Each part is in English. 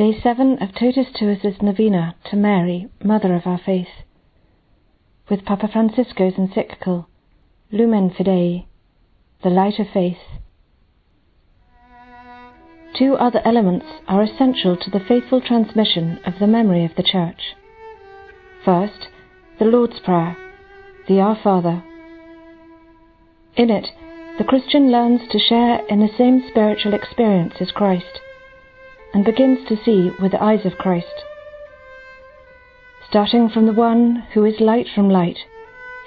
Day 7 of Totus Tuus's Novena to Mary, Mother of our Faith. With Papa Francisco's encyclical, Lumen Fidei, the Light of Faith. Two other elements are essential to the faithful transmission of the memory of the Church. First, the Lord's Prayer, the Our Father. In it, the Christian learns to share in the same spiritual experience as Christ and begins to see with the eyes of Christ. Starting from the one who is light from light,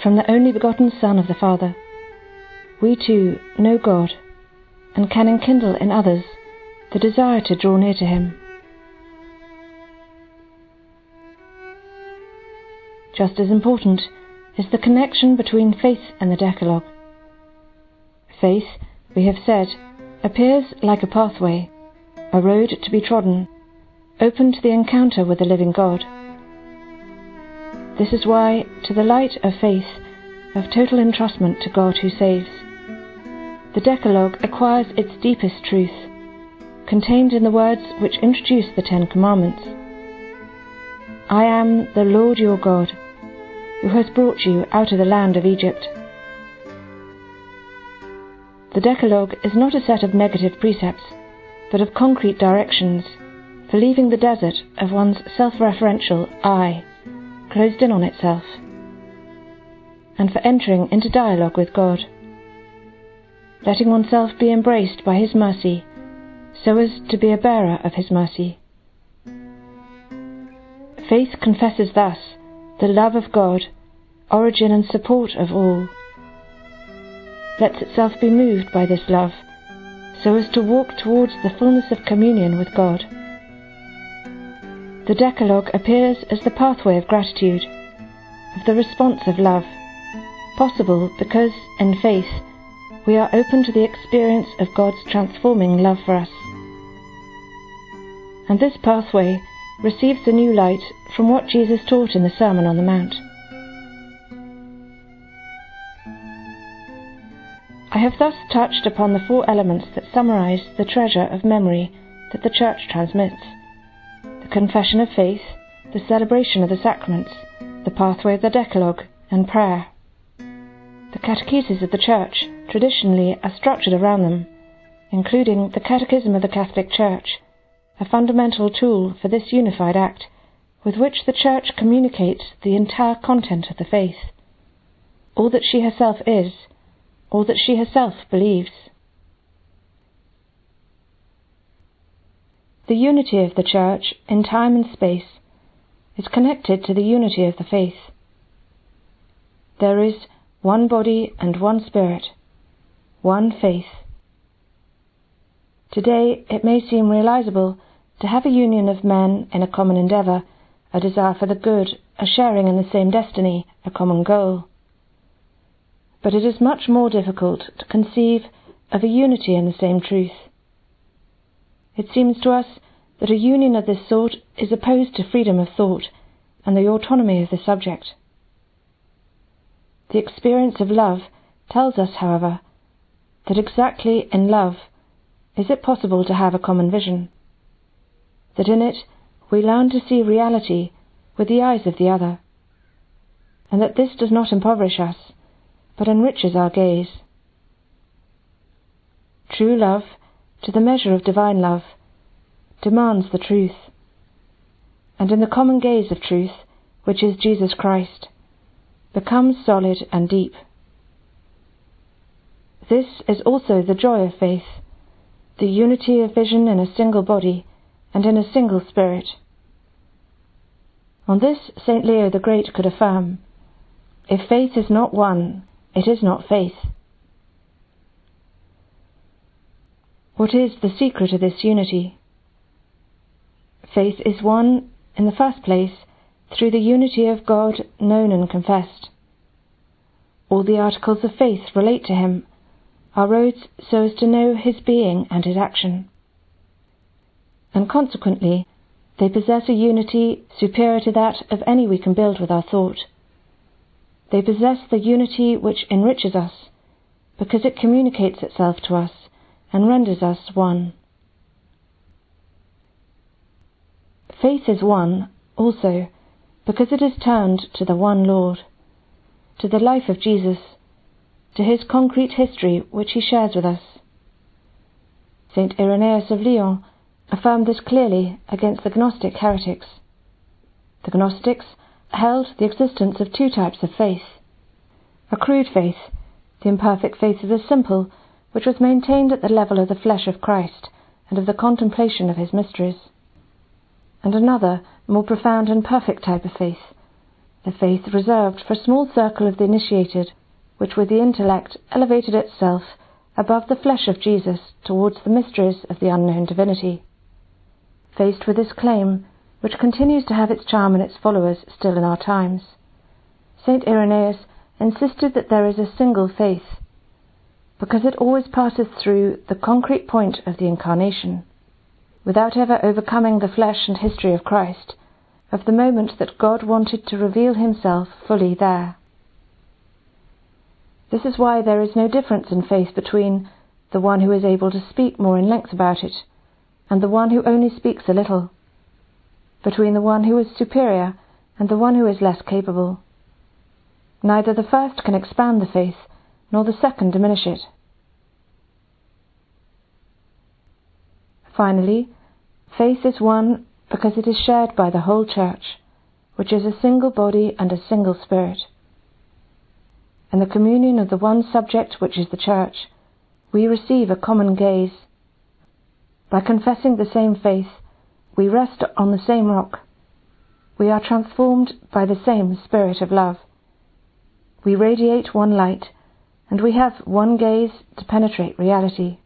from the only begotten Son of the Father, we too know God and can enkindle in others the desire to draw near to Him. Just as important is the connection between faith and the Decalogue. Faith, we have said, appears like a pathway a road to be trodden, open to the encounter with the living God. This is why, to the light of faith, of total entrustment to God who saves, the Decalogue acquires its deepest truth, contained in the words which introduce the Ten Commandments. I am the Lord your God, who has brought you out of the land of Egypt. The Decalogue is not a set of negative precepts but of concrete directions, for leaving the desert of one's self referential I, closed in on itself, and for entering into dialogue with God, letting oneself be embraced by His mercy so as to be a bearer of His mercy. Faith confesses thus the love of God, origin and support of all, lets itself be moved by this love so as to walk towards the fullness of communion with God. The Decalogue appears as the pathway of gratitude, of the response of love, possible because, in faith, we are open to the experience of God's transforming love for us. And this pathway receives a new light from what Jesus taught in the Sermon on the Mount. Have thus touched upon the four elements that summarize the treasure of memory that the Church transmits the confession of faith, the celebration of the sacraments, the pathway of the Decalogue, and prayer. The catecheses of the Church traditionally are structured around them, including the Catechism of the Catholic Church, a fundamental tool for this unified act with which the Church communicates the entire content of the faith, all that she herself is or that she herself believes. The unity of the Church in time and space is connected to the unity of the faith. There is one body and one spirit, one faith. Today it may seem realizable to have a union of men in a common endeavor, a desire for the good, a sharing in the same destiny, a common goal but it is much more difficult to conceive of a unity in the same truth. It seems to us that a union of this sort is opposed to freedom of thought and the autonomy of the subject. The experience of love tells us, however, that exactly in love is it possible to have a common vision, that in it we learn to see reality with the eyes of the other, and that this does not impoverish us but enriches our gaze. True love, to the measure of divine love, demands the truth, and in the common gaze of truth, which is Jesus Christ, becomes solid and deep. This is also the joy of faith, the unity of vision in a single body and in a single spirit. On this St. Leo the Great could affirm, If faith is not one, it is not faith. What is the secret of this unity? Faith is one, in the first place, through the unity of God known and confessed. All the articles of faith relate to Him, are roads so as to know His being and His action. And consequently, they possess a unity superior to that of any we can build with our thought. They possess the unity which enriches us, because it communicates itself to us and renders us one. Faith is one, also, because it is turned to the one Lord, to the life of Jesus, to his concrete history which he shares with us. St. Irenaeus of Lyons affirmed this clearly against the Gnostic heretics. The Gnostics held the existence of two types of faith a crude faith, the imperfect faith of the simple, which was maintained at the level of the flesh of Christ and of the contemplation of his mysteries, and another, more profound and perfect type of faith, the faith reserved for a small circle of the initiated, which with the intellect elevated itself above the flesh of Jesus towards the mysteries of the unknown divinity. Faced with this claim, which continues to have its charm in its followers still in our times, St. Irenaeus insisted that there is a single faith, because it always passes through the concrete point of the Incarnation, without ever overcoming the flesh and history of Christ, of the moment that God wanted to reveal himself fully there. This is why there is no difference in faith between the one who is able to speak more in length about it and the one who only speaks a little, between the one who is superior and the one who is less capable. Neither the first can expand the faith, nor the second diminish it. Finally, faith is one because it is shared by the whole Church, which is a single body and a single spirit. In the communion of the one subject which is the Church, we receive a common gaze. By confessing the same faith, we rest on the same rock. We are transformed by the same Spirit of love. We radiate one light, and we have one gaze to penetrate reality.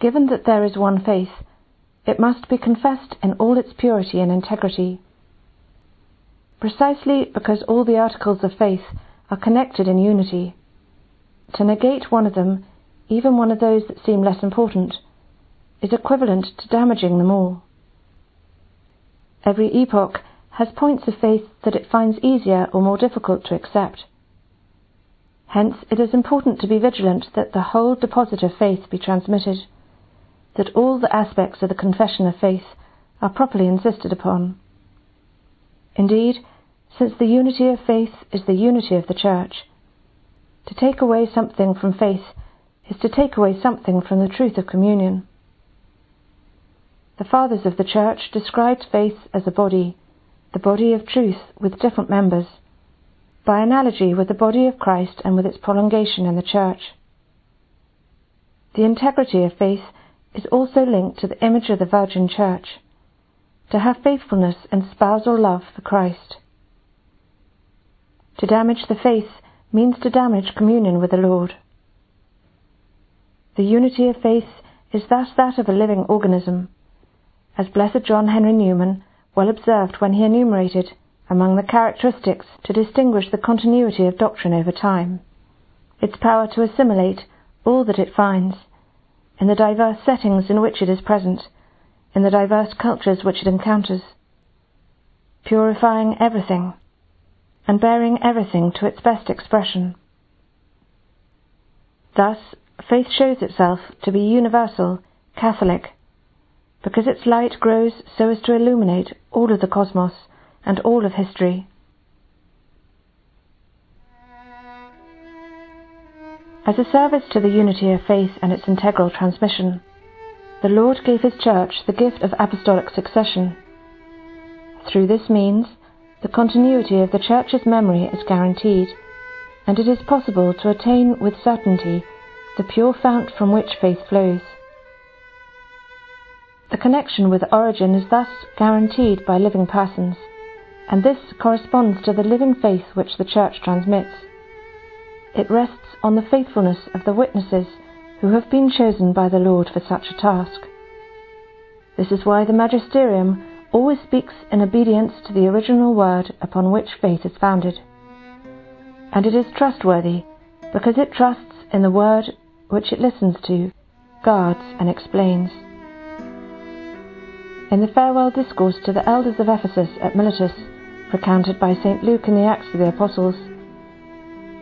Given that there is one faith, it must be confessed in all its purity and integrity. Precisely because all the articles of faith are connected in unity. To negate one of them, even one of those that seem less important, is equivalent to damaging them all. Every epoch has points of faith that it finds easier or more difficult to accept. Hence, it is important to be vigilant that the whole deposit of faith be transmitted that all the aspects of the confession of faith are properly insisted upon. Indeed, since the unity of faith is the unity of the Church, to take away something from faith is to take away something from the truth of communion. The Fathers of the Church described faith as a body, the body of truth with different members, by analogy with the body of Christ and with its prolongation in the Church. The integrity of faith is also linked to the image of the Virgin Church, to have faithfulness and spousal love for Christ. To damage the faith means to damage communion with the Lord. The unity of faith is thus that of a living organism, as Blessed John Henry Newman well observed when he enumerated among the characteristics to distinguish the continuity of doctrine over time, its power to assimilate all that it finds in the diverse settings in which it is present, in the diverse cultures which it encounters, purifying everything and bearing everything to its best expression. Thus, faith shows itself to be universal, Catholic, because its light grows so as to illuminate all of the cosmos and all of history. As a service to the unity of faith and its integral transmission, the Lord gave His Church the gift of apostolic succession. Through this means, the continuity of the Church's memory is guaranteed, and it is possible to attain with certainty the pure fount from which faith flows. The connection with origin is thus guaranteed by living persons, and this corresponds to the living faith which the Church transmits. It rests on the faithfulness of the witnesses who have been chosen by the Lord for such a task. This is why the magisterium always speaks in obedience to the original word upon which faith is founded. And it is trustworthy because it trusts in the word which it listens to, guards, and explains. In the farewell discourse to the elders of Ephesus at Miletus, recounted by St. Luke in the Acts of the Apostles,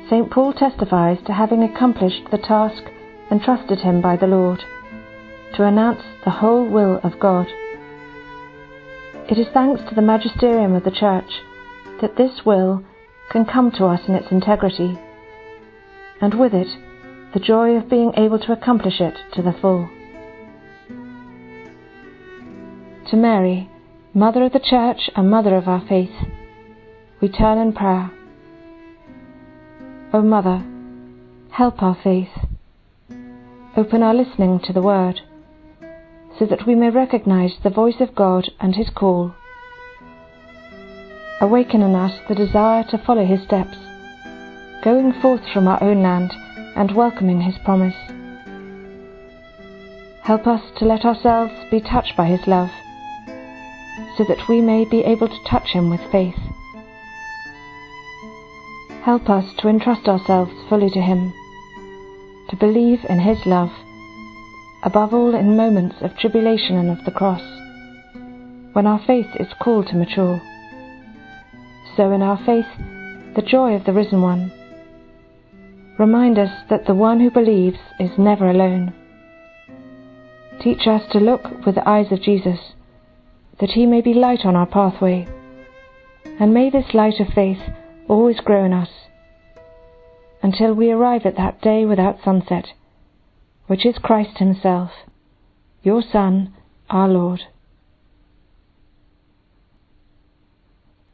St. Paul testifies to having accomplished the task entrusted him by the Lord, to announce the whole will of God. It is thanks to the magisterium of the Church that this will can come to us in its integrity, and with it the joy of being able to accomplish it to the full. To Mary, Mother of the Church and Mother of our faith, we turn in prayer. O Mother, help our faith. Open our listening to the Word, so that we may recognize the voice of God and His call. Awaken in us the desire to follow His steps, going forth from our own land and welcoming His promise. Help us to let ourselves be touched by His love, so that we may be able to touch Him with faith. Help us to entrust ourselves fully to Him, to believe in His love, above all in moments of tribulation and of the cross, when our faith is called to mature. So in our faith, the joy of the risen one Remind us that the one who believes is never alone. Teach us to look with the eyes of Jesus, that he may be light on our pathway. And may this light of faith always grow in us, until we arrive at that day without sunset, which is Christ Himself, your Son, our Lord.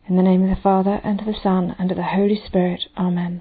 In the name of the Father, and of the Son, and of the Holy Spirit. Amen.